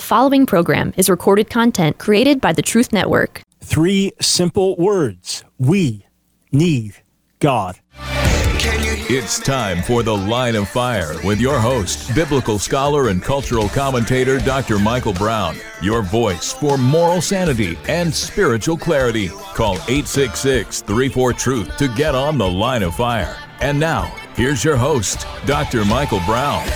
The following program is recorded content created by the Truth Network. Three simple words We need God. It's time for The Line of Fire with your host, biblical scholar and cultural commentator Dr. Michael Brown. Your voice for moral sanity and spiritual clarity. Call 866 34 Truth to get on The Line of Fire. And now, here's your host, Dr. Michael Brown.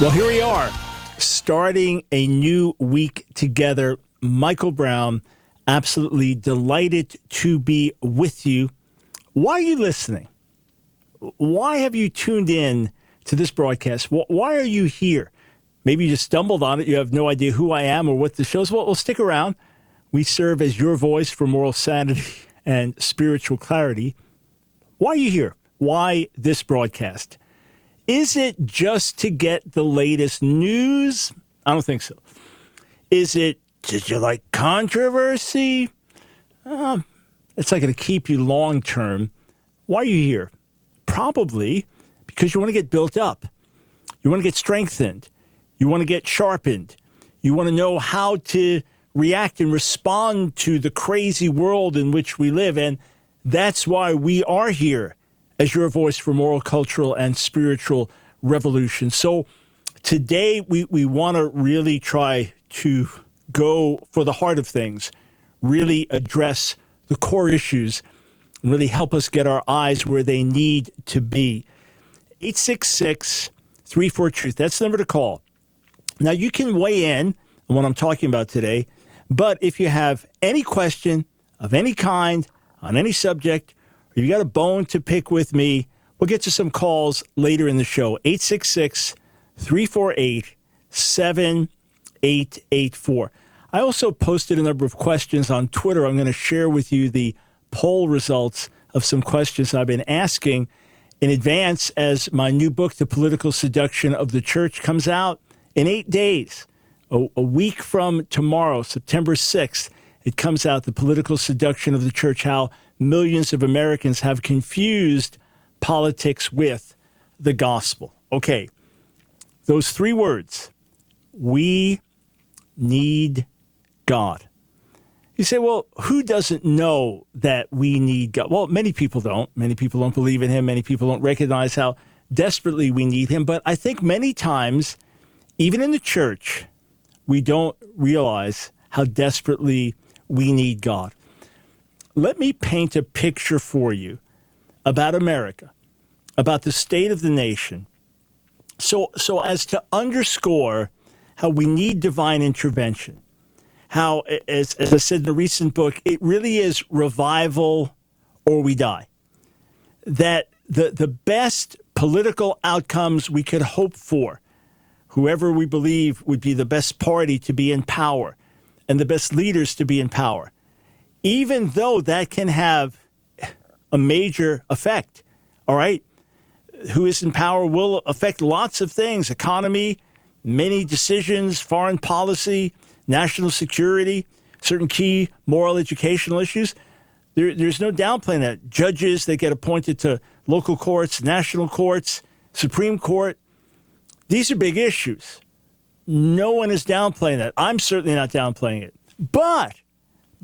Well, here we are, starting a new week together. Michael Brown, absolutely delighted to be with you. Why are you listening? Why have you tuned in to this broadcast? Why are you here? Maybe you just stumbled on it. You have no idea who I am or what the show is. Well, well, stick around. We serve as your voice for moral sanity and spiritual clarity. Why are you here? Why this broadcast? Is it just to get the latest news? I don't think so. Is it, did you like controversy? Uh, it's not going to keep you long term. Why are you here? Probably because you want to get built up. You want to get strengthened. You want to get sharpened. You want to know how to react and respond to the crazy world in which we live. And that's why we are here as your voice for moral, cultural, and spiritual revolution. So today we, we want to really try to go for the heart of things, really address the core issues really help us get our eyes where they need to be. 866 34 Truth. That's the number to call. Now, you can weigh in on what I'm talking about today, but if you have any question of any kind on any subject, you got a bone to pick with me, we'll get to some calls later in the show. 866 348 7884. I also posted a number of questions on Twitter. I'm going to share with you the poll results of some questions I've been asking in advance as my new book, The Political Seduction of the Church, comes out in eight days. A, a, week from tomorrow, September 6th, it comes out The Political Seduction of the Church How Millions of Americans Have Confused Politics with the Gospel. Okay, those three words we need God. You say, well, who doesn't know that we need God? Well, many people don't. Many people don't believe in Him. Many people don't recognize how desperately we need Him. But I think many times, even in the church, we don't realize how desperately we need God. Let me paint a picture for you about America, about the state of the nation, so, so as to underscore how we need divine intervention how, as, as I said in a recent book, it really is revival or we die. That the, the best political outcomes we could hope for, whoever we believe would be the best party to be in power and the best leaders to be in power, even though that can have a major effect, all right? Who is in power will affect lots of things economy, many decisions, foreign policy, national security, certain key moral educational issues. There, there's no downplaying that. Judges that get appointed to local courts, national courts, Supreme Court, these are big issues. No one is downplaying that. I'm certainly not downplaying it. But,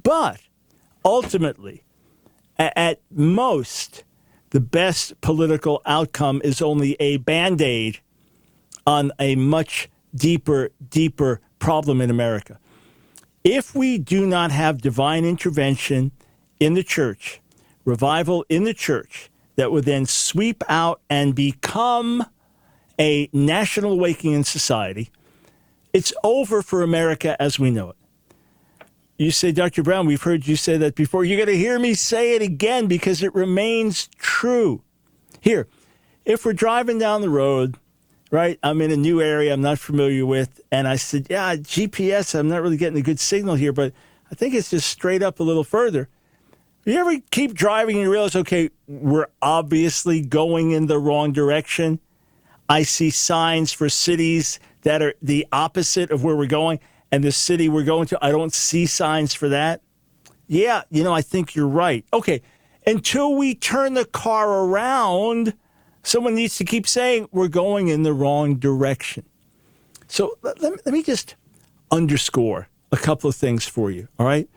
but ultimately, at, most, the best political outcome is only a band aid on a much deeper, deeper problem in America. If we do not have divine intervention in the church, revival in the church, that would then sweep out and become a national awakening in society, it's over for America as we know it. You say, Dr. Brown, we've heard you say that before. You're going to hear me say it again because it remains true. Here, if we're driving down the road right? I'm in a new area I'm not familiar with. And I said, yeah, GPS, I'm not really getting a good signal here, but I think it's just straight up a little further. You ever keep driving and you realize, okay, we're obviously going in the wrong direction? I see signs for cities that are the opposite of where we're going, and the city we're going to, I don't see signs for that. Yeah, you know, I think you're right. Okay, until we turn the car around, Someone needs to keep saying we're going in the wrong direction. So let, let, me just underscore a couple of things for you, all right?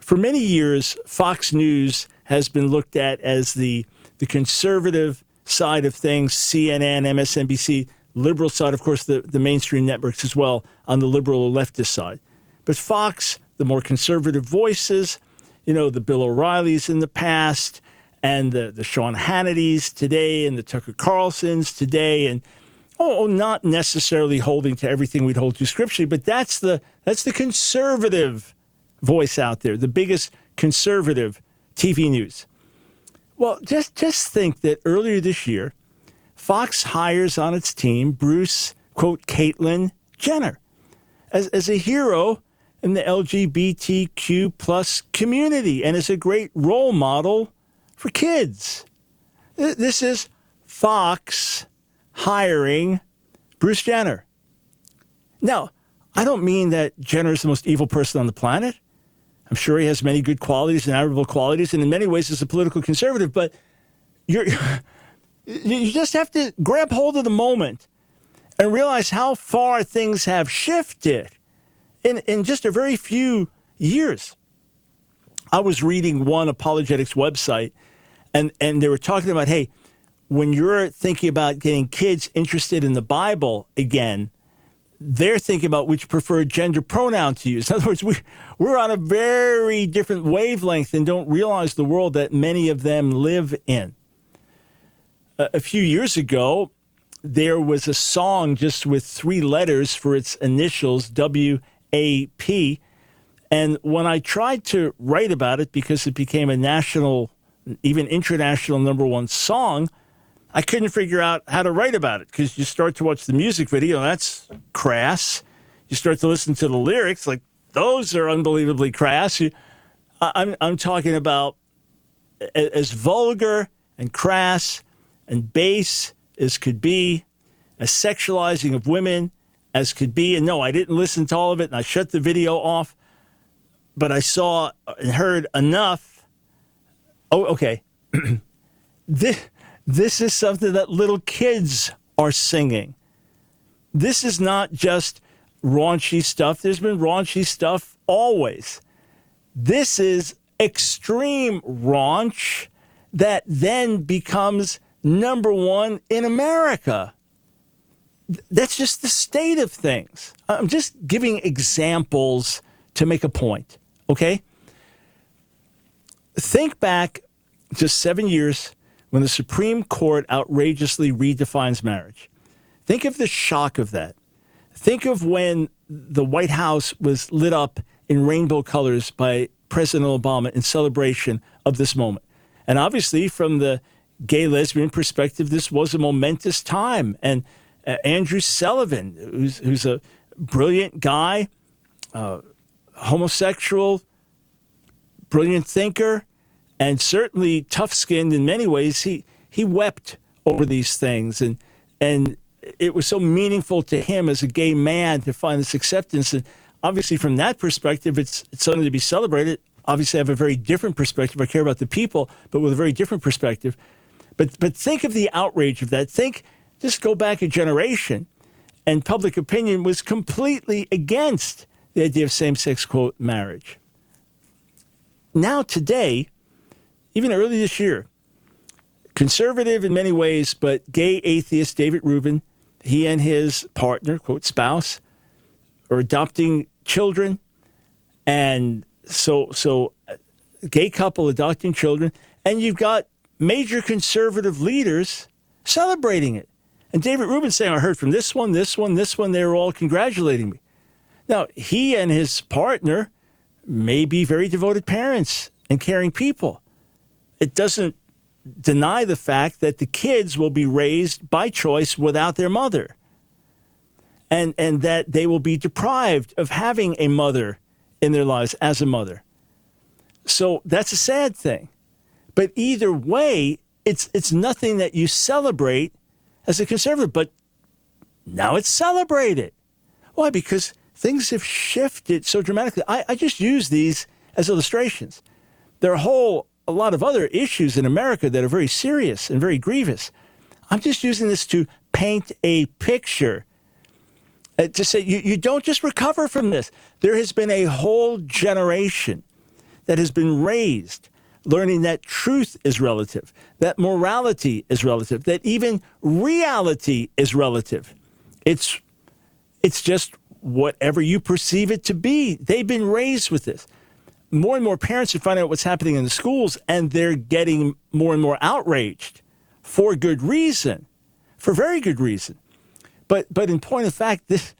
For many years, Fox News has been looked at as the, the conservative side of things, CNN, MSNBC, liberal side, of course, the, the mainstream networks as well on the liberal or leftist side. But Fox, the more conservative voices, you know, the Bill O'Reillys in the past, and the, the Sean Hannitys today, and the Tucker Carlsons today, and oh, oh, not necessarily holding to everything we'd hold to scripturally, but that's the that's the conservative voice out there, the biggest conservative TV news. Well, just just think that earlier this year, Fox hires on its team Bruce quote Caitlyn Jenner as as a hero in the LGBTQ plus community and as a great role model for kids. This is Fox hiring Bruce Jenner. Now, I don't mean that Jenner is the most evil person on the planet. I'm sure he has many good qualities and admirable qualities, and in many ways is a political conservative, but you're, you just have to grab hold of the moment and realize how far things have shifted in, in just a very few years. I was reading one apologetics website, and, and they were talking about hey, when you're thinking about getting kids interested in the Bible again, they're thinking about which preferred gender pronoun to use. In other words, we, we're on a very different wavelength and don't realize the world that many of them live in. A, few years ago, there was a song just with three letters for its initials, W A P. And when I tried to write about it, because it became a national, even international number one song, I couldn't figure out how to write about it because you start to watch the music video, that's crass. You start to listen to the lyrics, like those are unbelievably crass. I'm, I'm talking about as vulgar and crass and base as could be, as sexualizing of women as could be. And no, I didn't listen to all of it and I shut the video off, but I saw and heard enough. Oh, okay. this, this is something that little kids are singing. This is not just raunchy stuff. There's been raunchy stuff always. This is extreme raunch that then becomes number one in America. That's just the state of things. I'm just giving examples to make a point, okay? Think back just seven years when the Supreme Court outrageously redefines marriage. Think of the shock of that. Think of when the White House was lit up in rainbow colors by President Obama in celebration of this moment. And obviously, from the gay lesbian perspective, this was a momentous time. And uh, Andrew Sullivan, who's, who's a brilliant guy, uh, homosexual, brilliant thinker, and certainly tough skinned in many ways. He he wept over these things, and and it was so meaningful to him as a gay man to find this acceptance. And obviously, from that perspective, it's it's something to be celebrated. Obviously, I have a very different perspective. I care about the people, but with a very different perspective. But but think of the outrage of that. Think just go back a generation, and public opinion was completely against the idea of same-sex quote marriage. Now today even early this year, conservative in many ways, but gay atheist David Rubin, he and his partner, quote, spouse, are adopting children. And so, so uh, gay couple adopting children. And you've got major conservative leaders celebrating it. And David Rubin saying, I heard from this one, this one, this one, they were all congratulating me. Now, he and his partner may be very devoted parents and caring people it doesn't deny the fact that the kids will be raised by choice without their mother. And, and that they will be deprived of having a mother in their lives as a mother. So that's a sad thing. But either way, it's, it's nothing that you celebrate as a conservative, but now it's celebrated. Why? Because things have shifted so dramatically. I, I just use these as illustrations. There are a whole a lot of other issues in America that are very serious and very grievous. I'm just using this to paint a picture Uh, to say you, you don't just recover from this. There has been a whole generation that has been raised learning that truth is relative, that morality is relative, that even reality is relative. It's it's just whatever you perceive it to be. They've been raised with this. More and more parents are finding out what's happening in the schools and they're getting more and more outraged for good reason, for very good reason. But but in point of fact, this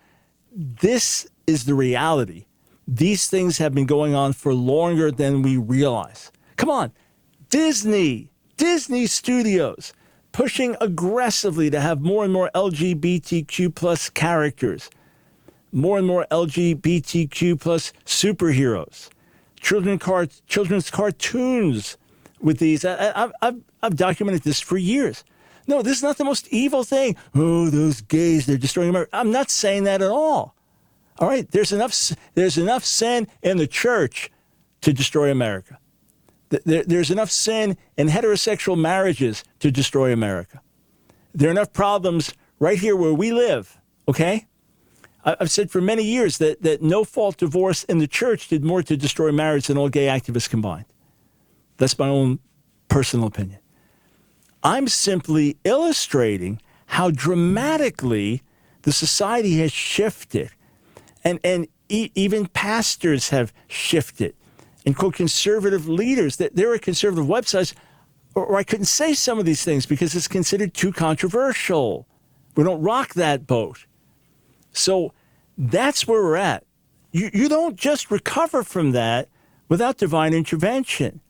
this is the reality. These things have been going on for longer than we realize. Come on, Disney, Disney Studios pushing aggressively to have more and more LGBTQ plus characters, more and more LGBTQ plus superheroes, children children's cartoons with these. I, have I've documented this for years. No, this is not the most evil thing. Oh, those gays, they're destroying America. I'm not saying that at all. All right, there's enough, there's enough sin in the church to destroy America. There, there's enough sin in heterosexual marriages to destroy America. There are enough problems right here where we live, okay? I've said for many years that, that no fault divorce in the church did more to destroy marriage than all gay activists combined. That's my own personal opinion. I'm simply illustrating how dramatically the society has shifted. And, and e- even pastors have shifted. And quote, conservative leaders, that there are conservative websites, or, or I couldn't say some of these things because it's considered too controversial. We don't rock that boat. So that's where we're at. You, you don't just recover from that without divine intervention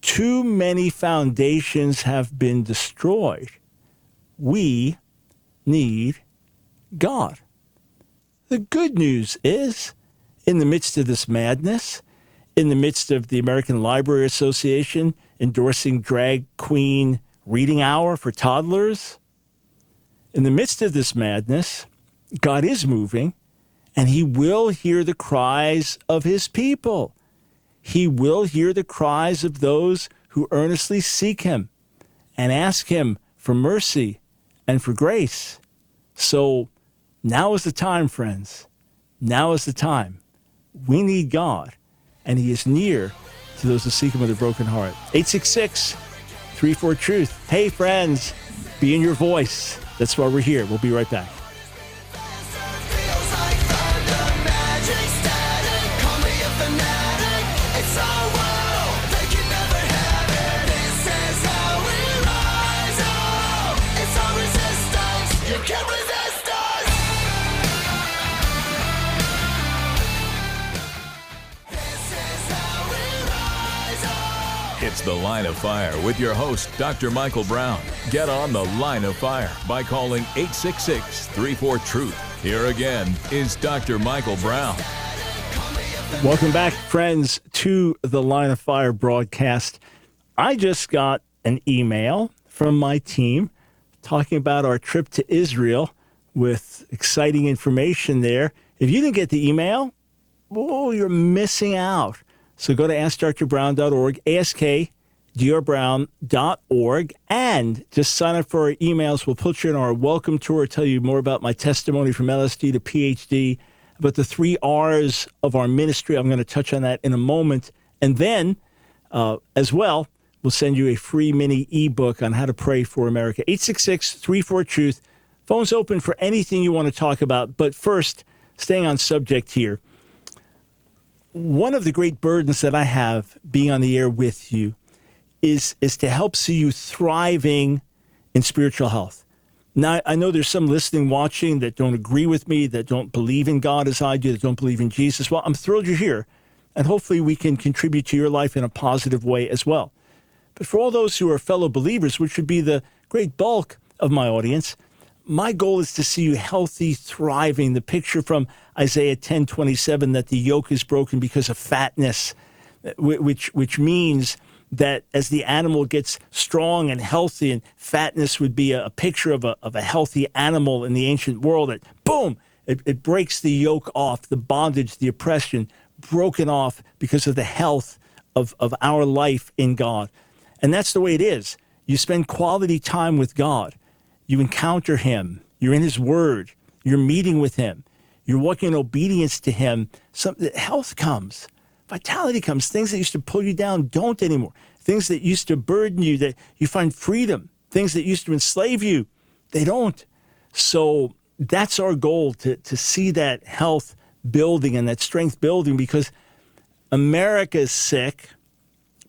too many foundations have been destroyed. We need God. The good news is, in the midst of this madness, in the midst of the American Library Association endorsing drag queen reading hour for toddlers, in the midst of this madness, God is moving and he will hear the cries of his people. He will hear the cries of those who earnestly seek him and ask him for mercy and for grace. So now is the time, friends. Now is the time. We need God, and he is near to those who seek him with a broken heart. 866 34 Truth. Hey, friends, be in your voice. That's why we're here. We'll be right back. It's The Line of Fire with your host, Dr. Michael Brown. Get on The Line of Fire by calling 866 34 Truth. Here again is Dr. Michael Brown. Welcome back, friends, to the Line of Fire broadcast. I just got an email from my team talking about our trip to Israel with exciting information there. If you didn't get the email, oh, you're missing out. So go to AskDrBrown.org, AskDrBrown.org, and just sign up for our emails. We'll put you in our welcome tour, tell you more about my testimony from LSD to PhD, about the three R's of our ministry. I'm going to touch on that in a moment. And then, uh, as well, we'll send you a free mini ebook on how to pray for America. 866 34 Truth. Phone's open for anything you want to talk about. But first, staying on subject here one of the great burdens that I have being on the air with you is is to help see you thriving in spiritual health. Now, I know there's some listening, watching that don't agree with me, that don't believe in God as I do, that don't believe in Jesus. Well, I'm thrilled you're here, and hopefully we can contribute to your life in a positive way as well. But for all those who are fellow believers, which would be the great bulk of my audience, my goal is to see you healthy, thriving. The picture from Isaiah 10 27 that the yoke is broken because of fatness, uh, which, which means that as the animal gets strong and healthy, and fatness would be a, a picture of a, of a healthy animal in the ancient world, that boom, it, it breaks the yoke off, the bondage, the oppression, broken off because of the health of, of our life in God. And that's the way it is. You spend quality time with God you encounter him, you're in his word, you're meeting with him, you're walking in obedience to Him, some, health comes, vitality comes. Things that used to pull you down don't anymore. Things that used to burden you, that you find freedom. Things that used to enslave you, they don't. So that's our goal to, to see that health building and that strength building because America is sick,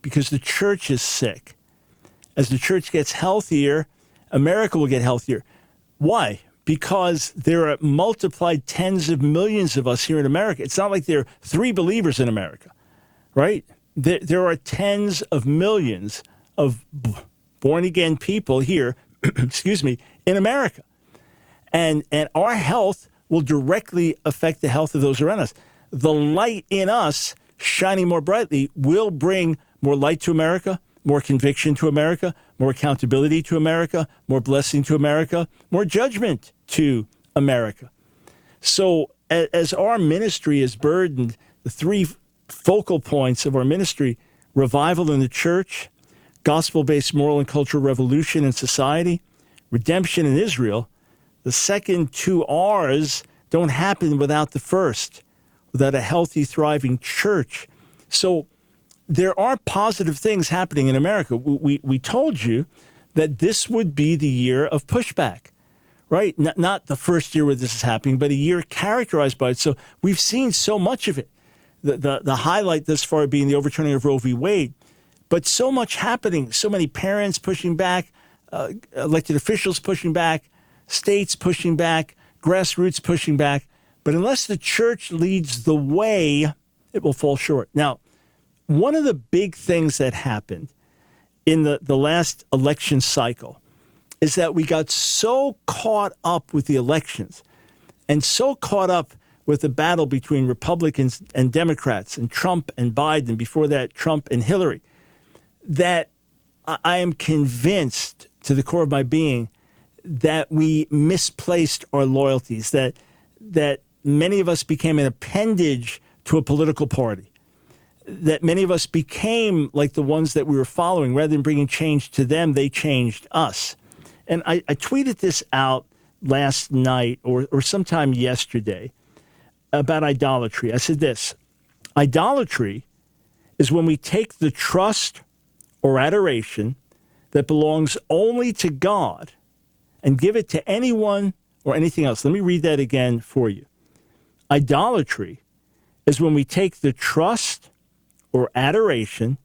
because the church is sick. As the church gets healthier, America will get healthier. Why? Because there are multiplied tens of millions of us here in America. It's not like there are three believers in America, right? There, there are tens of millions of born again people here, excuse me, in America. And, and our health will directly affect the health of those around us. The light in us shining more brightly will bring more light to America, more conviction to America, more accountability to America, more blessing to America, more judgment to America. So, as our ministry is burdened, the three focal points of our ministry revival in the church, gospel based moral and cultural revolution in society, redemption in Israel. The second two R's don't happen without the first, without a healthy, thriving church. So, there are positive things happening in America. We, we, told you that this would be the year of pushback, right? Not, not the first year where this is happening, but a year characterized by it. So we've seen so much of it. The, the, the highlight thus far being the overturning of Roe v. Wade, but so much happening, so many parents pushing back, uh, elected officials pushing back, states pushing back, grassroots pushing back. But unless the church leads the way, it will fall short. Now, one of the big things that happened in the, the last election cycle is that we got so caught up with the elections and so caught up with the battle between Republicans and Democrats and Trump and Biden, before that, Trump and Hillary, that I am convinced to the core of my being that we misplaced our loyalties, that, that many of us became an appendage to a political party that many of us became like the ones that we were following. Rather than bringing change to them, they changed us. And I, I tweeted this out last night or, or sometime yesterday about idolatry. I said this idolatry is when we take the trust or adoration that belongs only to God and give it to anyone or anything else. Let me read that again for you. Idolatry is when we take the trust or adoration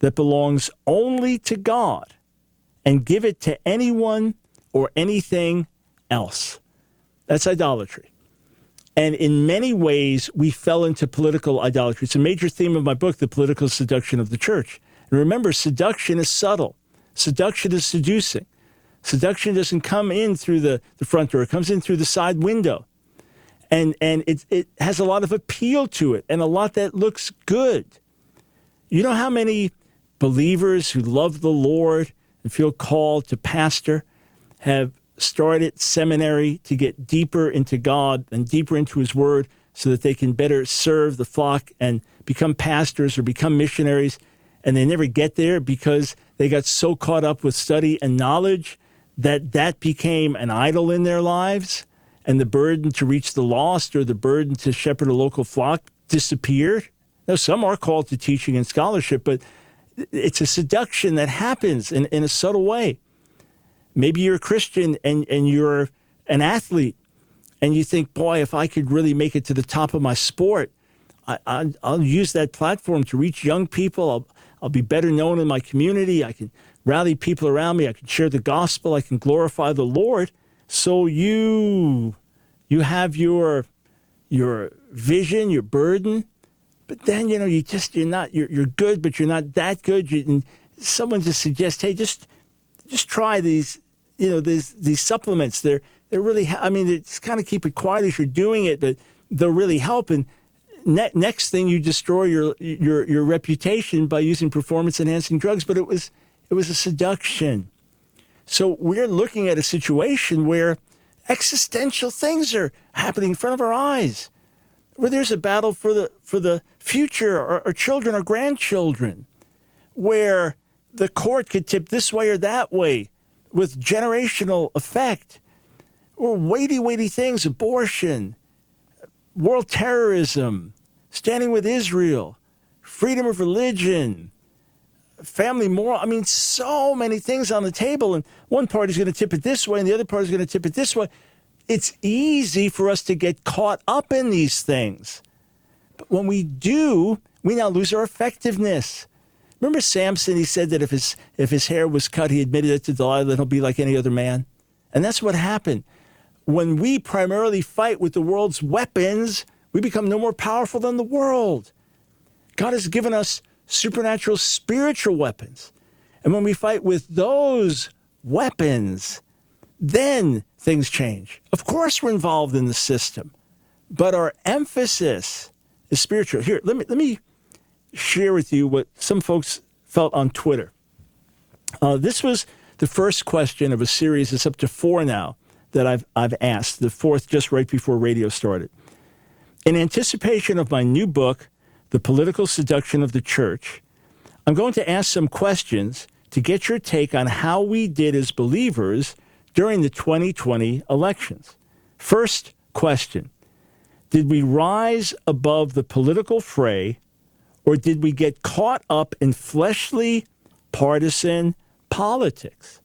that belongs only to God and give it to anyone or anything else. That's idolatry. And in many ways, we fell into political idolatry. It's a major theme of my book, The Political Seduction of the Church. And remember, seduction is subtle, seduction is seducing. Seduction doesn't come in through the, the front door, it comes in through the side window. And, and it, it has a lot of appeal to it and a lot that looks good. You know how many believers who love the Lord and feel called to pastor have started seminary to get deeper into God and deeper into His Word so that they can better serve the flock and become pastors or become missionaries. And they never get there because they got so caught up with study and knowledge that that became an idol in their lives. And the burden to reach the lost or the burden to shepherd a local flock disappeared. Now, some are called to teaching and scholarship, but it's a seduction that happens in, in a subtle way. Maybe you're a Christian and, and you're an athlete, and you think, boy, if I could really make it to the top of my sport, I, I, I'll use that platform to reach young people. I'll, I'll be better known in my community. I can rally people around me. I can share the gospel. I can glorify the Lord. So you you have your your vision, your burden, but then, you know, you just, you're not, you're, you're good, but you're not that good. You, and someone just suggests, hey, just, just try these, you know, these, these supplements. They're, they're really, I mean, it's kind of keep it quiet as you're doing it, but they'll really help. And ne- next thing you destroy your, your, your reputation by using performance enhancing drugs. But it was, it was a seduction. So we're looking at a situation where existential things are happening in front of our eyes where there's a battle for the for the future or, or children or grandchildren, where the court could tip this way or that way with generational effect, or weighty, weighty things, abortion, world terrorism, standing with Israel, freedom of religion, family moral. I mean, so many things on the table, and one party's going to tip it this way, and the other party's going to tip it this way. It's easy for us to get caught up in these things. But when we do, we now lose our effectiveness. Remember Samson? He said that if his if his hair was cut, he admitted it to Delilah, then he'll be like any other man. And that's what happened. When we primarily fight with the world's weapons, we become no more powerful than the world. God has given us supernatural spiritual weapons. And when we fight with those weapons, then things change. Of course, we're involved in the system, but our emphasis is spiritual. Here, let me, let me share with you what some folks felt on Twitter. Uh, this was the first question of a series. It's up to four now that I've, I've asked, the fourth just right before radio started. In anticipation of my new book, The Political Seduction of the Church, I'm going to ask some questions to get your take on how we did as believers during the 2020 elections. First question Did we rise above the political fray, or did we get caught up in fleshly, partisan politics?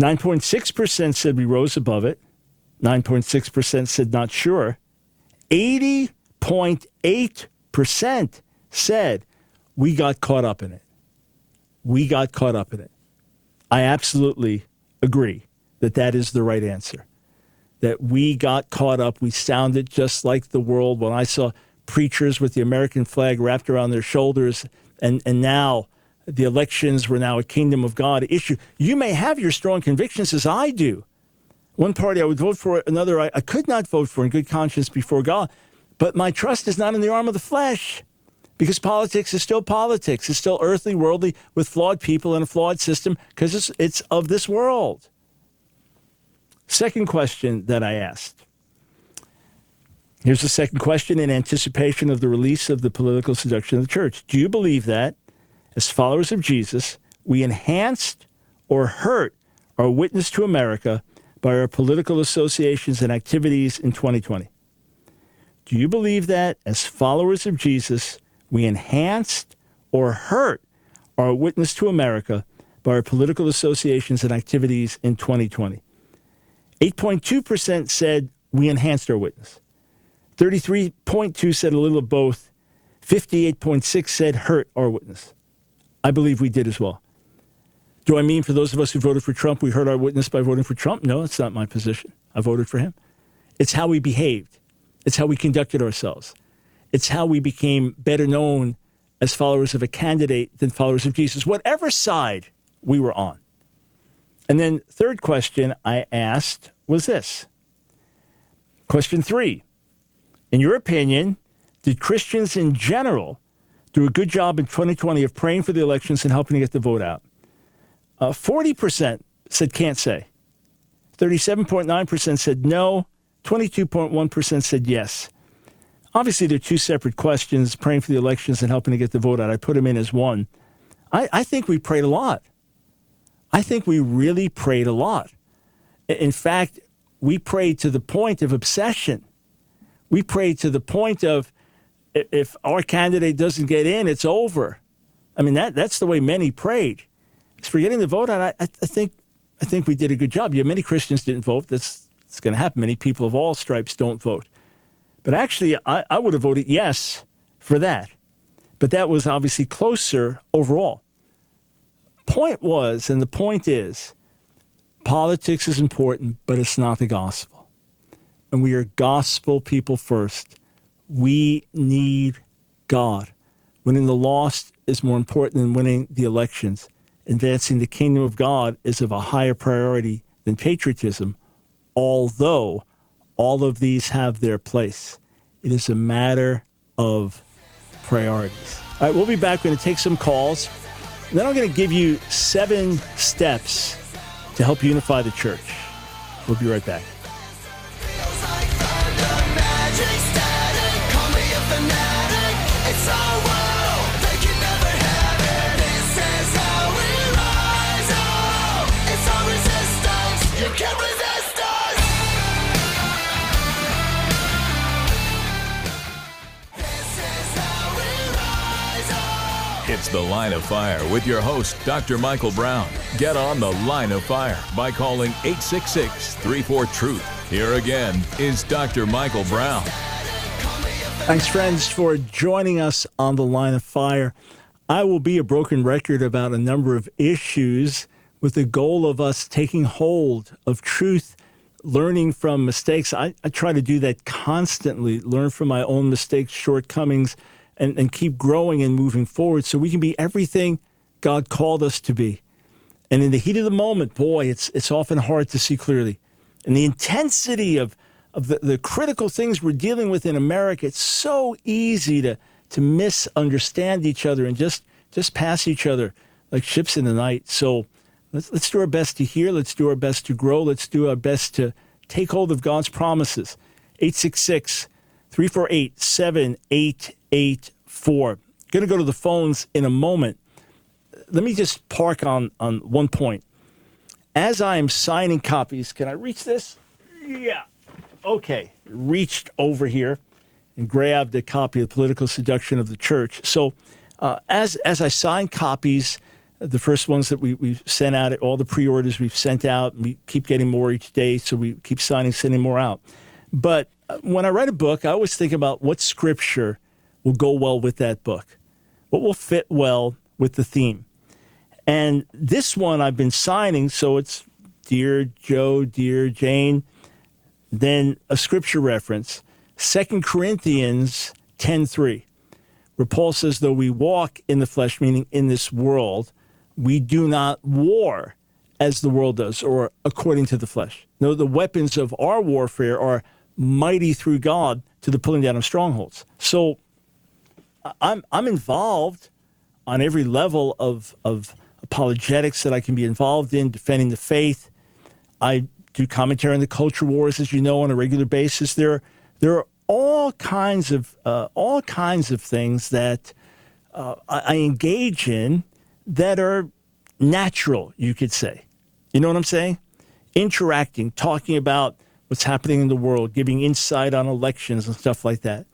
9.6% said we rose above it. 9.6% said not sure. 80.8% said we got caught up in it. We got caught up in it. I absolutely agree that that is the right answer. That we got caught up. We sounded just like the world when I saw preachers with the American flag wrapped around their shoulders, and, and now the elections were now a kingdom of God issue. You may have your strong convictions as I do. One party I would vote for, another I, I could not vote for in good conscience before God. But my trust is not in the arm of the flesh because politics is still politics. It's still earthly, worldly, with flawed people and a flawed system because it's, it's of this world. Second question that I asked. Here's the second question in anticipation of the release of the political seduction of the church. Do you believe that, as followers of Jesus, we enhanced or hurt our witness to America by our political associations and activities in 2020? Do you believe that, as followers of Jesus, we enhanced or hurt our witness to America by our political associations and activities in 2020. 8.2% said we enhanced our witness. 33.2 said a little of both. 58.6 said hurt our witness. I believe we did as well. Do I mean for those of us who voted for Trump, we hurt our witness by voting for Trump? No, that's not my position. I voted for him. It's how we behaved. It's how we conducted ourselves. It's how we became better known as followers of a candidate than followers of Jesus, whatever side we were on. And then, third question I asked was this Question three In your opinion, did Christians in general do a good job in 2020 of praying for the elections and helping to get the vote out? Uh, 40% said can't say. 37.9% said no. 22.1% said yes. Obviously, they're two separate questions praying for the elections and helping to get the vote out. I put them in as one. I, I think we prayed a lot. I think we really prayed a lot. In fact, we prayed to the point of obsession. We prayed to the point of if our candidate doesn't get in, it's over. I mean, that, that's the way many prayed. As for getting the vote out, I, I, think, I think we did a good job. Yeah, many Christians didn't vote. That's, that's going to happen. Many people of all stripes don't vote. But actually, I, I would have voted yes for that. But that was obviously closer overall. Point was, and the point is, politics is important, but it's not the gospel. And we are gospel people first. We need God. Winning the lost is more important than winning the elections. Advancing the kingdom of God is of a higher priority than patriotism, although all of these have their place. It is a matter of priorities. All right, we'll be back. We're going to take some calls. Then I'm going to give you seven steps to help unify the church. We'll be right back. It's The Line of Fire with your host, Dr. Michael Brown. Get on The Line of Fire by calling 866 34 Truth. Here again is Dr. Michael Brown. Thanks, friends, for joining us on The Line of Fire. I will be a broken record about a number of issues with the goal of us taking hold of truth, learning from mistakes. I, I try to do that constantly, learn from my own mistakes, shortcomings, and, and keep growing and moving forward so we can be everything God called us to be. And in the heat of the moment, boy, it's, it's often hard to see clearly. And the intensity of, of the, the critical things we're dealing with in America, it's so easy to, to misunderstand each other and just, just pass each other like ships in the night. So let's, let's do our best to hear. Let's do our best to grow. Let's do our best to take hold of God's promises. 866 348 7884. Going to go to the phones in a moment. Let me just park on, on one point. As I am signing copies, can I reach this? Yeah. Okay. Reached over here and grabbed a copy of Political Seduction of the Church. So uh, as, as I sign copies, the first ones that we, we've sent out, all the pre orders we've sent out, we keep getting more each day, so we keep signing, sending more out. But when I write a book, I always think about what scripture will go well with that book, what will fit well with the theme. And this one I've been signing, so it's Dear Joe, Dear Jane, then a scripture reference, Second Corinthians 10.3, where Paul says, though we walk in the flesh, meaning in this world, we do not war as the world does or according to the flesh. No, the weapons of our warfare are mighty through God to the pulling down of strongholds. So I'm I'm involved on every level of of apologetics that I can be involved in, defending the faith. I do commentary on the culture wars, as you know, on a regular basis. There, there are all kinds of uh, all kinds of things that uh, I, I engage in that are natural, you could say. You know what I'm saying? Interacting, talking about what's happening in the world, giving insight on elections and stuff like that.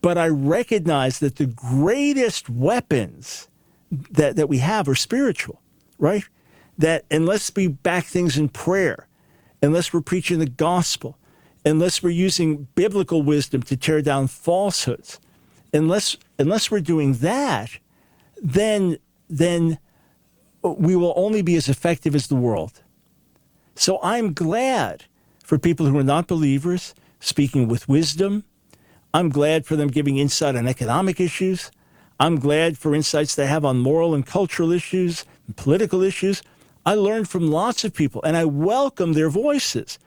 But I recognize that the greatest weapons that, that we have are spiritual, right? That unless we back things in prayer, unless we're preaching the gospel, unless we're using biblical wisdom to tear down falsehoods, unless unless we're doing that, then then we will only be as effective as the world. So I'm glad for people who are not believers speaking with wisdom. I'm glad for them giving insight on economic issues. I'm glad for insights they have on moral and cultural issues and political issues. I learn from lots of people and I welcome their voices.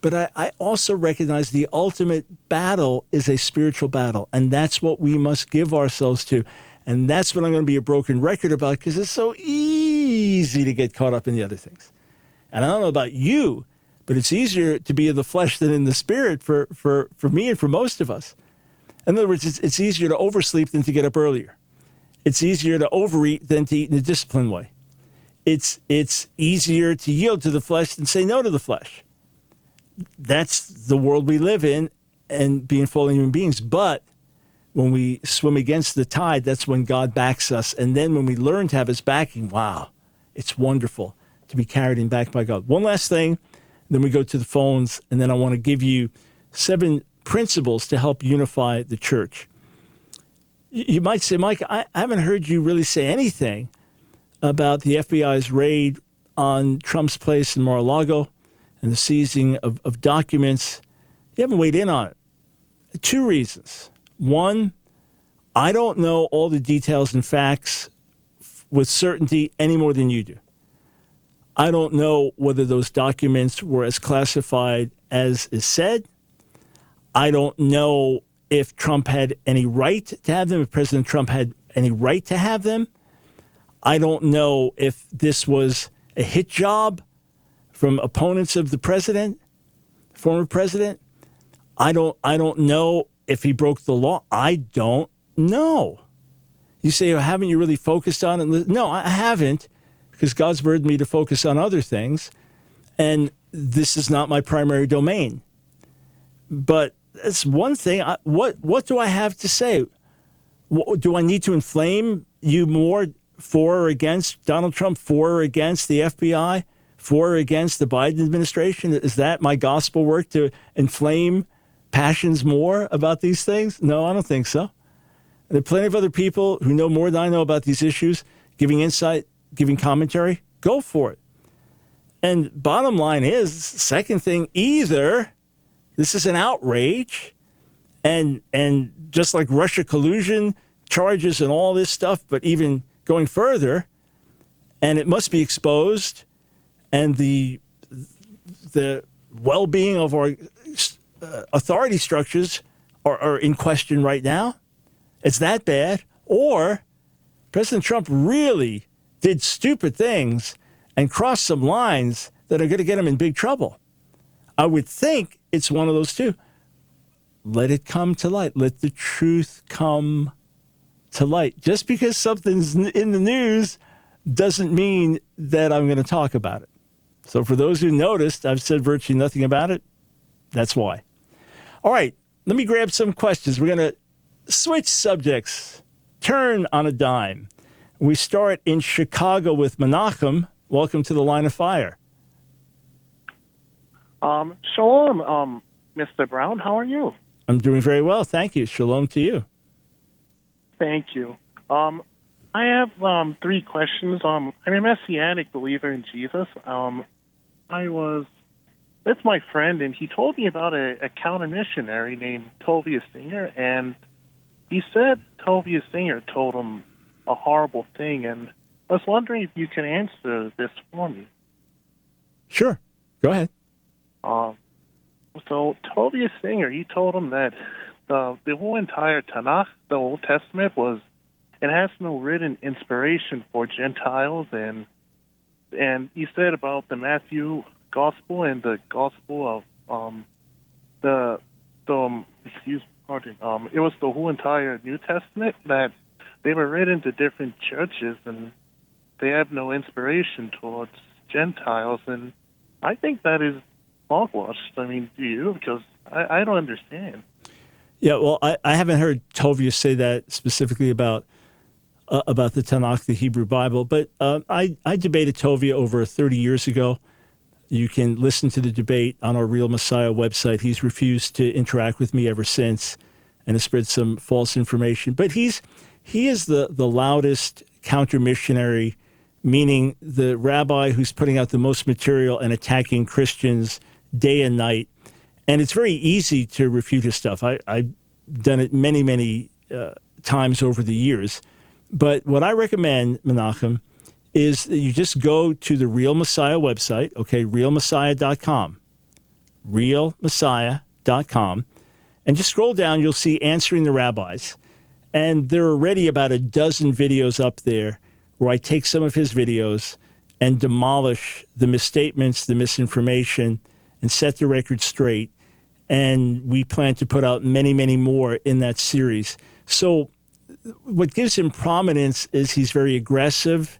But I, I, also recognize the ultimate battle is a spiritual battle, and that's what we must give ourselves to. And that's what I'm going to be a broken record about because it's so easy to get caught up in the other things. And I don't know about you, but it's easier to be in the flesh than in the spirit for, for, for me and for most of us. In other words, it's, it's easier to oversleep than to get up earlier. It's easier to overeat than to eat in a disciplined way. It's, it's easier to yield to the flesh than say no to the flesh. That's the world we live in and being fallen human beings. But when we swim against the tide, that's when God backs us. And then when we learn to have his backing, wow, it's wonderful to be carried and backed by God. One last thing, then we go to the phones, and then I want to give you seven principles to help unify the church. You might say, Mike, I haven't heard you really say anything about the FBI's raid on Trump's place in Mar a Lago and the seizing of, of documents. You haven't weighed in on it. Two reasons. One, I don't know all the details and facts with certainty any more than you do. I don't know whether those documents were as classified as is said. I don't know if Trump had any right to have them, if President Trump had any right to have them. I don't know if this was a hit job from opponents of the president, former president. I don't I don't know if he broke the law? I don't know. You say, haven't you really focused on it? No, I haven't, because God's burdened me to focus on other things. And this is not my primary domain. But that's one thing. I, what, what do I have to say? Do I need to inflame you more for or against Donald Trump, for or against the FBI, for or against the Biden administration? Is that my gospel work to inflame passions more about these things? No, I don't think so. There are plenty of other people who know more than I know about these issues, giving insight, giving commentary. Go for it. And bottom line is, second thing, either this is an outrage, and and just like Russia collusion charges and all this stuff, but even going further, and it must be exposed, and the the well-being of our uh, authority structures are, are in question right now. It's that bad, or President Trump really did stupid things and crossed some lines that are going to get him in big trouble. I would think it's one of those two. Let it come to light. Let the truth come to light. Just because something's in the news doesn't mean that I'm going to talk about it. So, for those who noticed, I've said virtually nothing about it. That's why. All right, let me grab some questions. We're going to switch subjects, turn on a dime. We start in Chicago with Menachem. Welcome to the line of fire. Um, shalom, um, Mr. Brown. How are you? I'm doing very well. Thank you. Shalom to you. Thank you. Um, I have um, three questions. Um, I'm a messianic believer in Jesus. Um, I was with my friend, and he told me about a, a counter missionary named Tovia Singer, and he said Tovia Singer told him a horrible thing, and I was wondering if you can answer this for me. Sure. Go ahead. Um, so Tovia Singer, he told him that the the whole entire Tanakh, the Old Testament, was it has no written inspiration for Gentiles, and and he said about the Matthew Gospel and the Gospel of um the the um, excuse pardon um it was the whole entire New Testament that they were written to different churches and they have no inspiration towards Gentiles, and I think that is hogwash. I mean, do you? Because I, I don't understand. Yeah, well, I, I haven't heard Tovia say that specifically about uh, about the Tanakh, the Hebrew Bible, but uh, I, I debated Tovia over 30 years ago. You can listen to the debate on our Real Messiah website. He's refused to interact with me ever since and has spread some false information. But he's he is the, the loudest counter missionary, meaning the rabbi who's putting out the most material and attacking Christians day and night. And it's very easy to refute his stuff. I, I've done it many, many uh, times over the years. But what I recommend, Menachem, is that you just go to the Real Messiah website, okay, realmessiah.com, realmessiah.com, and just scroll down. You'll see Answering the Rabbis. And there are already about a dozen videos up there where I take some of his videos and demolish the misstatements, the misinformation, and set the record straight. And we plan to put out many, many more in that series. So, what gives him prominence is he's very aggressive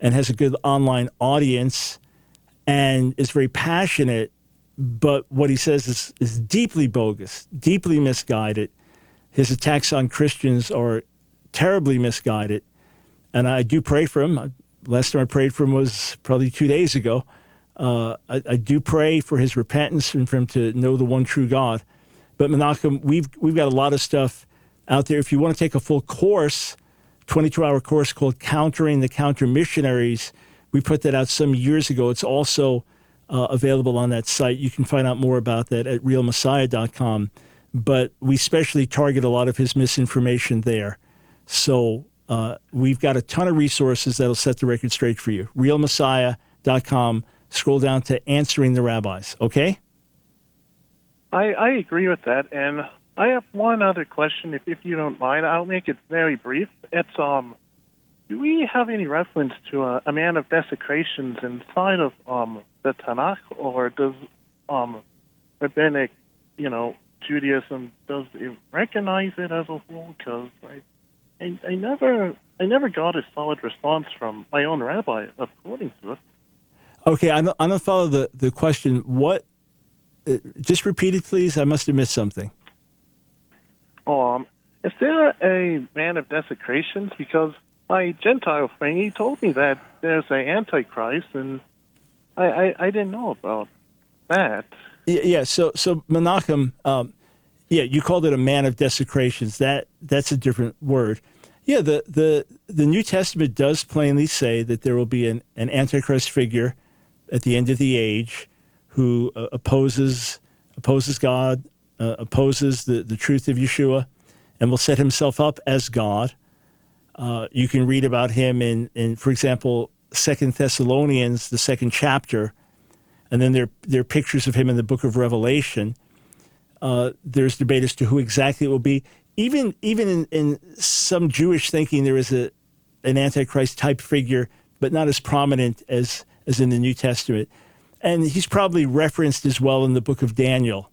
and has a good online audience and is very passionate. But what he says is, is deeply bogus, deeply misguided. His attacks on Christians are terribly misguided. And I do pray for him. Last time I prayed for him was probably two days ago. Uh, I, I, do pray for his repentance and for him to know the one true God. But Menachem, we've we've got a lot of stuff out there. If you want to take a full course, 22 hour course called Countering the Counter Missionaries, we put that out some years ago. It's also uh, available on that site. You can find out more about that at realmessiah.com. But we specially target a lot of his misinformation there. So uh, we've got a ton of resources that'll set the record straight for you. realmessiah.com scroll down to answering the rabbis, okay? I, I agree with that. And I have one other question, if, if you don't mind. I'll make it very brief. It's, um, do we have any reference to a, a man of desecrations inside of um, the Tanakh, or does um, rabbinic, you know, Judaism does it recognize it as a whole? Because I, I, I never, I never got a solid response from my own rabbi according to it. Okay, I don't, I don't follow the, the question. What? Uh, just repeat it, please. I must have missed something. Um, is there a man of desecrations? Because my Gentile friend, he told me that there's an Antichrist, and I, I, I didn't know about that. Yeah, so so Menachem, um, yeah, you called it a man of desecrations. That that's a different word. Yeah, the the the New Testament does plainly say that there will be an, an antichrist figure at the end of the age who uh, opposes opposes God, uh, opposes the, the truth of Yeshua, and will set himself up as God. Uh, you can read about him in, in for example, Second Thessalonians, the second chapter, and then there, there are pictures of him in the book of Revelation. Uh, there's debate as to who exactly it will be. Even even in, in some Jewish thinking, there is a an Antichrist type figure, but not as prominent as as in the New Testament. And he's probably referenced as well in the book of Daniel.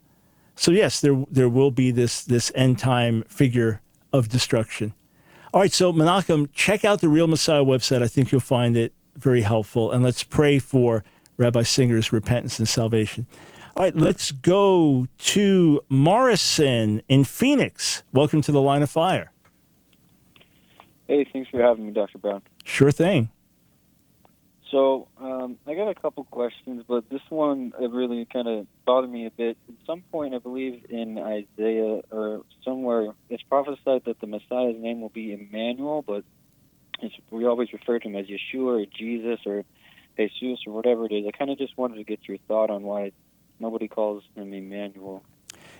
So yes, there there will be this this end time figure of destruction. All right, so Menachem, check out the Real Messiah website. I think you'll find it very helpful. And let's pray for Rabbi Singer's repentance and salvation. All right, let's go to Morrison in Phoenix. Welcome to the line of fire. Hey, thanks for having me, Dr. Brown. Sure thing. So, um, I got a couple questions, but this one it really kind of bothered me a bit. At some point, I believe in Isaiah or somewhere, it's prophesied that the Messiah's name will be Emmanuel, but we always refer to him as Yeshua or Jesus or Jesus or whatever it is. I kind of just wanted to get your thought on why nobody calls him Emmanuel.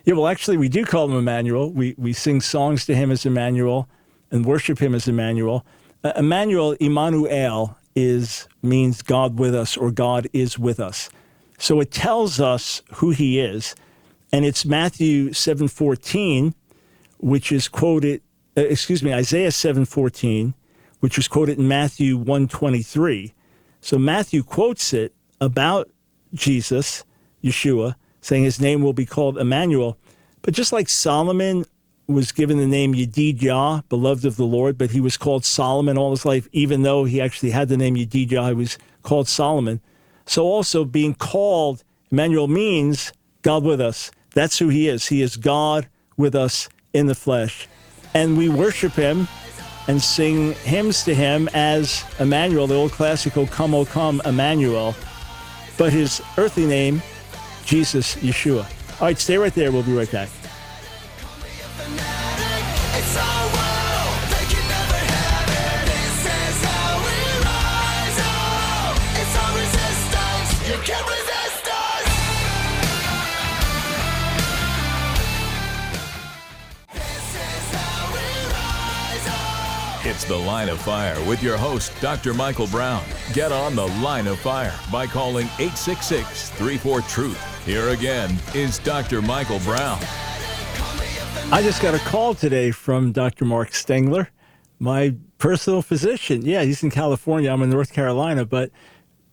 Yeah, well, actually, we do call him Emmanuel. We we sing songs to him as Emmanuel and worship him as Emmanuel. Uh, Emmanuel, Immanuel, is means God with us or God is with us. So it tells us who he is, and it's Matthew seven fourteen, which is quoted. Uh, excuse me, Isaiah seven fourteen, which was quoted in Matthew one twenty three. So Matthew quotes it about Jesus, Yeshua, saying his name will be called Emmanuel. But just like Solomon was given the name Yedidiyah, beloved of the Lord, but he was called Solomon all his life, even though he actually had the name Yedidiyah, he was called Solomon. So also being called Emmanuel means God with us. That's who he is. He is God with us in the flesh. And we worship him and sing hymns to him as Emmanuel, the old classical Come, O Come, Emmanuel. But his earthly name, Jesus, Yeshua. All right, stay right there. We'll be right back. It's The Line of Fire with your host, Dr. Michael Brown. Get on The Line of Fire by calling 866 34 Truth. Here again is Dr. Michael Brown. I just got a call today from Dr. Mark Stengler, my personal physician. Yeah, he's in California. I'm in North Carolina, but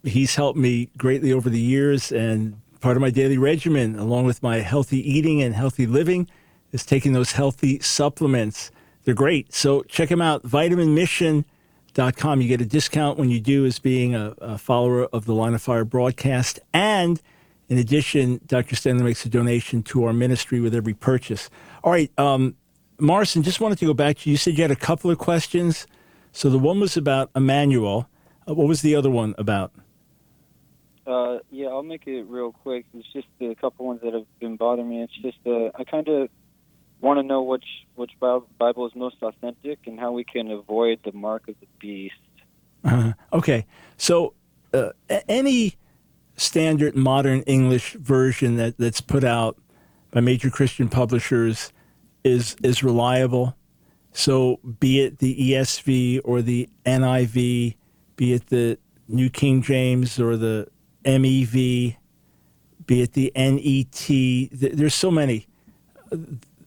he's helped me greatly over the years. And part of my daily regimen, along with my healthy eating and healthy living, is taking those healthy supplements. They're great. So check them out, vitaminmission.com. You get a discount when you do as being a, a follower of the Line of Fire broadcast. And in addition, Dr. Stengler makes a donation to our ministry with every purchase. All right, um, Morrison, just wanted to go back to you. you. said you had a couple of questions. So the one was about Emmanuel. Uh, what was the other one about? Uh, yeah, I'll make it real quick. It's just a couple ones that have been bothering me. It's just uh, I kind of want to know which which Bible is most authentic and how we can avoid the mark of the beast. Uh, okay, so uh, any standard modern English version that, that's put out by major Christian publishers is is reliable. So be it the ESV or the NIV, be it the New King James or the MEV, be it the NET. There's so many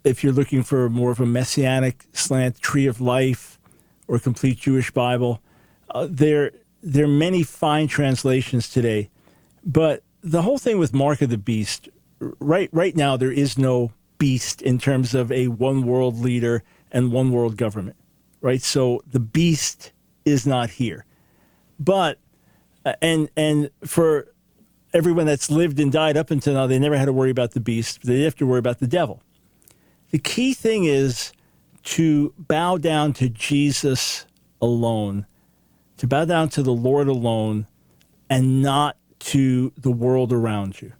if you're looking for more of a messianic slant, Tree of Life, or Complete Jewish Bible, uh, there there are many fine translations today, but the whole thing with Mark of the Beast, right right now there is no beast in terms of a one world leader and one world government, right? So the beast is not here, but uh, and and for everyone that's lived and died up until now, they never had to worry about the beast. They have to worry about the devil. The key thing is to bow down to Jesus alone, to bow down to the Lord alone, and not to the world around you.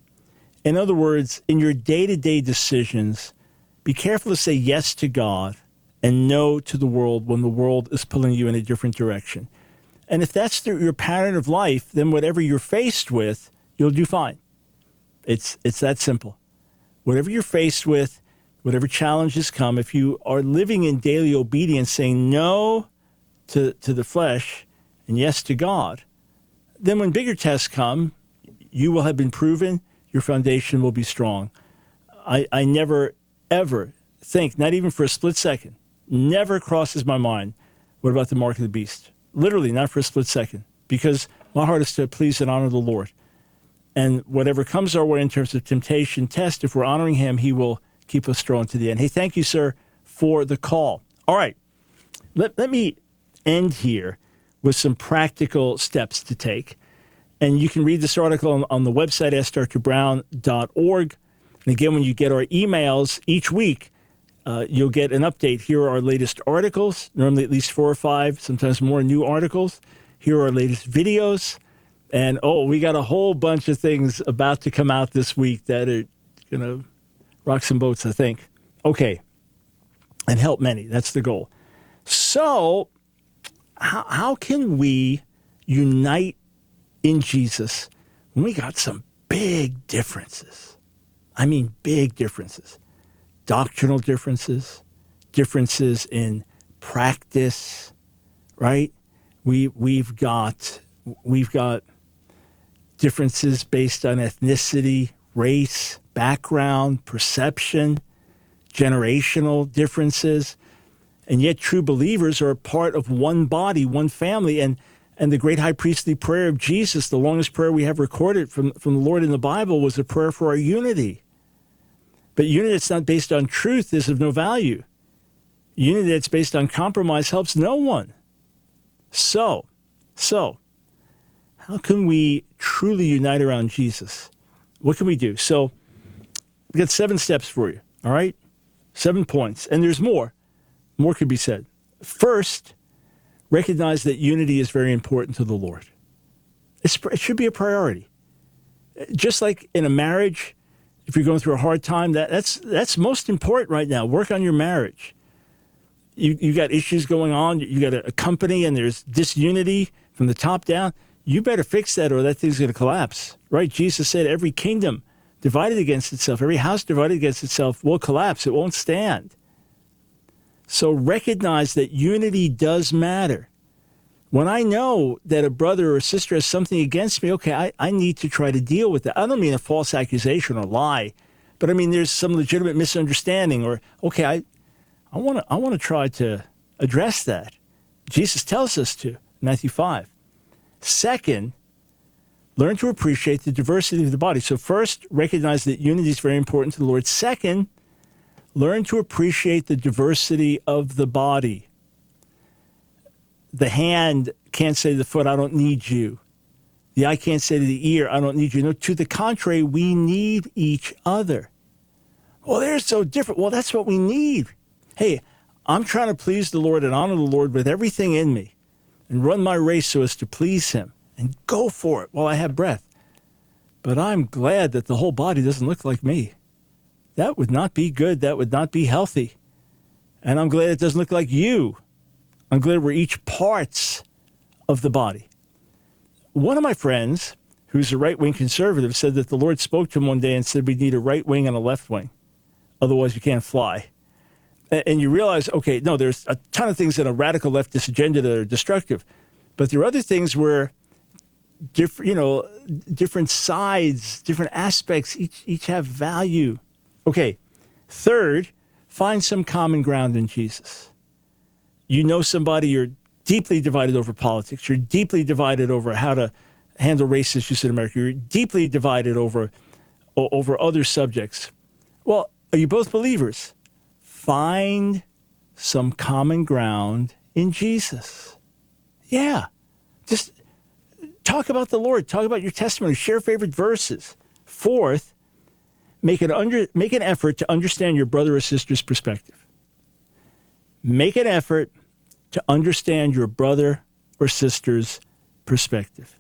In other words, in your day to day decisions, be careful to say yes to God and no to the world when the world is pulling you in a different direction. And if that's the, your pattern of life, then whatever you're faced with, you'll do fine. It's, it's that simple. Whatever you're faced with, whatever challenges come, if you are living in daily obedience, saying no to, to the flesh and yes to God, then when bigger tests come, you will have been proven, your foundation will be strong. I, I never, ever think, not even for a split second, never crosses my mind, what about the mark of the beast? Literally, not for a split second, because my heart is to please and honor the Lord. And whatever comes our way in terms of temptation, test, if we're honoring Him, He will keep us strong to the end. Hey, thank you, sir, for the call. All right, let, let me end here with some practical steps to take. And you can read this article on, on the website, askdrbrown.org. And again, when you get our emails each week, uh, you'll get an update. Here are our latest articles, normally at least four or five, sometimes more new articles. Here are our latest videos. And oh, we got a whole bunch of things about to come out this week that are going to rock some boats, I think. Okay. And help many. That's the goal. So, how, how can we unite in Jesus when we got some big differences? I mean, big differences doctrinal differences, differences in practice, right? We we've got we've got differences based on ethnicity, race, background, perception, generational differences. And yet true believers are a part of one body, one family. And and the great high priestly prayer of Jesus, the longest prayer we have recorded from, from the Lord in the Bible, was a prayer for our unity. But unity that's not based on truth is of no value. Unity that's based on compromise helps no one. So, so, how can we truly unite around Jesus? What can we do? So, we got seven steps for you, all right? Seven points. And there's more. More could be said. First, recognize that unity is very important to the Lord. It's, it should be a priority. Just like in a marriage, if you're going through a hard time, that, that's that's most important right now. Work on your marriage. You you got issues going on. You got a, a company, and there's disunity from the top down. You better fix that, or that thing's going to collapse. Right? Jesus said, "Every kingdom divided against itself, every house divided against itself, will collapse. It won't stand." So recognize that unity does matter when I know that a brother or sister has something against me, okay, I, I need to try to deal with that. I don't mean a false accusation or lie, but I mean there's some legitimate misunderstanding or okay, I I want to I want to try to address that. Jesus tells us to, Matthew 5. Second, learn to appreciate the diversity of the body. So first, recognize that unity is very important to the Lord. Second, learn to appreciate the diversity of the body the hand can't say to the foot, I don't need you. The eye can't say to the ear, I don't need you. No, to the contrary, we need each other. Well, they're so different. Well, that's what we need. Hey, I'm trying to please the Lord and honor the Lord with everything in me and run my race so as to please Him and go for it while I have breath. But I'm glad that the whole body doesn't look like me. That would not be good. That would not be healthy. And I'm glad it doesn't look like you. I'm glad we're each parts of the body. One of my friends, who's a right wing conservative, said that the Lord spoke to him one day and said we need a right wing and a left wing. Otherwise, you can't fly. And you realize, okay, no, there's a ton of things in a radical leftist agenda that are destructive. But there are other things where different, you know, different sides, different aspects, each, each have value. Okay. Third, find some common ground in Jesus you know somebody, you're deeply divided over politics, you're deeply divided over how to handle race issues in America, you're deeply divided over over other subjects. Well, are you both believers? Find some common ground in Jesus. Yeah. Just talk about the Lord, talk about your testimony, share favorite verses. Fourth, make an under make an effort to understand your brother or sister's perspective make an effort to understand your brother or sister's perspective.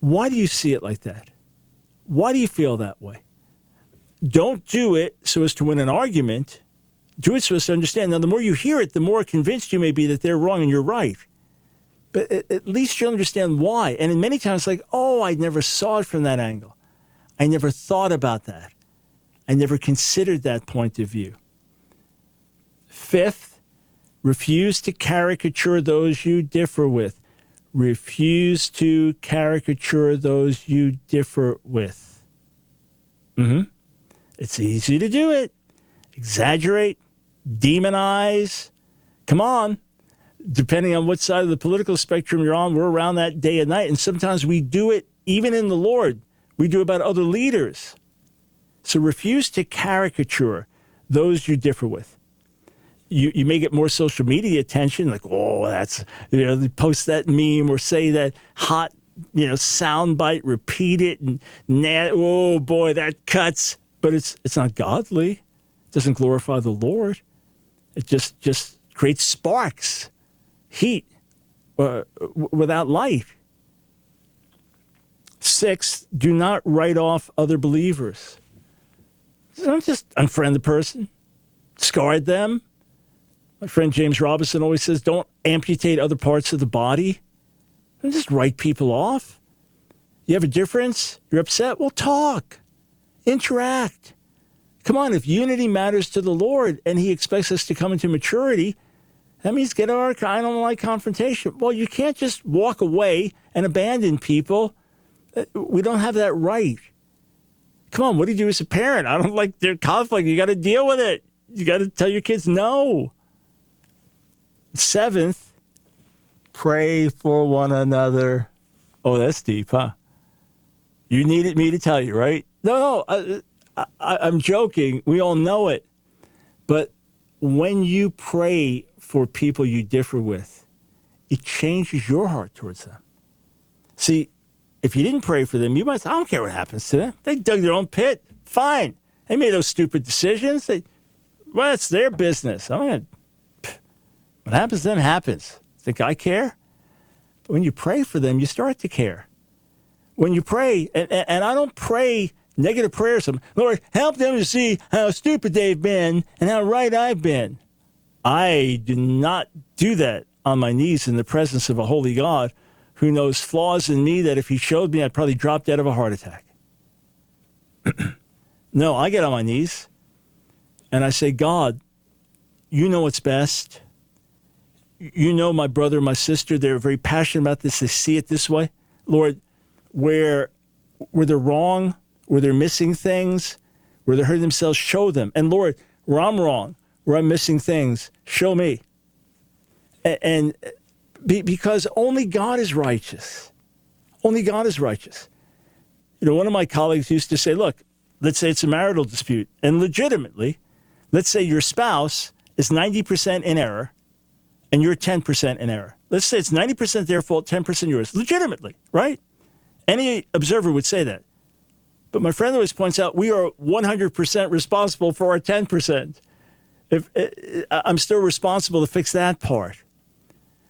Why do you see it like that? Why do you feel that way? Don't do it so as to win an argument. Do it so as to understand. Now, the more you hear it, the more convinced you may be that they're wrong and you're right. But at least you'll understand why. And in many times, like, oh, I never saw it from that angle. I never thought about that. I never considered that point of view. Fifth, refuse to caricature those you differ with. Refuse to caricature those you differ with. Mm-hmm. It's easy to do it. Exaggerate, demonize. Come on. Depending on what side of the political spectrum you're on, we're around that day and night. And sometimes we do it even in the Lord. We do about other leaders. So refuse to caricature those you differ with. You, you may get more social media attention, like, oh, that's, you know, they post that meme or say that hot, you know, soundbite, repeat it, and, nah, oh boy, that cuts. But it's, it's not godly. It doesn't glorify the Lord. It just, just creates sparks, heat, uh, without light. Six, do not write off other believers. Don't just unfriend the person, discard them. My friend James Robison always says, don't amputate other parts of the body. Don't just write people off. You have a difference? You're upset? Well, talk, interact. Come on, if unity matters to the Lord and He expects us to come into maturity, that means get our I don't like confrontation. Well, you can't just walk away and abandon people. Uh, we don't have that right. Come on, what do you do as a parent? I don't like their conflict. You got to deal with it. You got to tell your kids no. Seventh, pray for one another. Oh, that's deep, huh? You needed me to tell you, right? No, no, I, I, I'm joking. We all know it. But when you pray for people you differ with, it changes your heart towards them. See, if you didn't pray for them, you might say, I don't care what happens to them. They dug their own pit. Fine. They made those stupid decisions. They, well, it's their business. I'm gonna, what happens to them happens. Think I care? But when you pray for them, you start to care. When you pray, and, and I don't pray negative prayers. Lord, help them to see how stupid they've been and how right I've been. I do not do that on my knees in the presence of a holy God who knows flaws in me that if he showed me, I'd probably drop dead of a heart attack. no, I get on my knees and I say, God, you know what's best. You know my brother, my sister, they're very passionate about this. They see it this way. Lord, where, where they're wrong, where they're missing things, where they're hurting themselves, show them. And Lord, where I'm wrong, where I'm missing things, show me. And, because only God is righteous. Only God is righteous. You know, one of my colleagues used to say, look, let's say it's a marital dispute, and legitimately, let's say your spouse is 90% in error and you're 10% in error. Let's say it's 90% their fault, 10% yours, legitimately, right? Any observer would say that. But my friend always points out we are 100% responsible for our 10%. If, eh, eh, I'm still responsible to fix that part.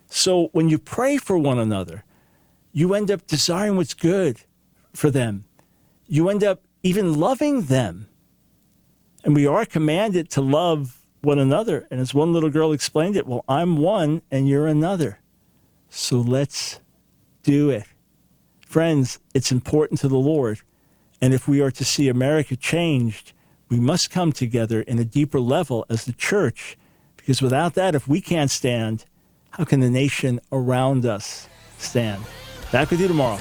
So when you pray for one another, you end up desiring what's good for them. You end up even loving them. And we are commanded to love one another. And as one little girl explained it, well, I'm one and you're another. So let's do it. Friends, it's important to the Lord. And if we are to see America changed, we must come together in a deeper level as the church. Because without that, if we can't stand, how can the nation around us stand? Back with you tomorrow.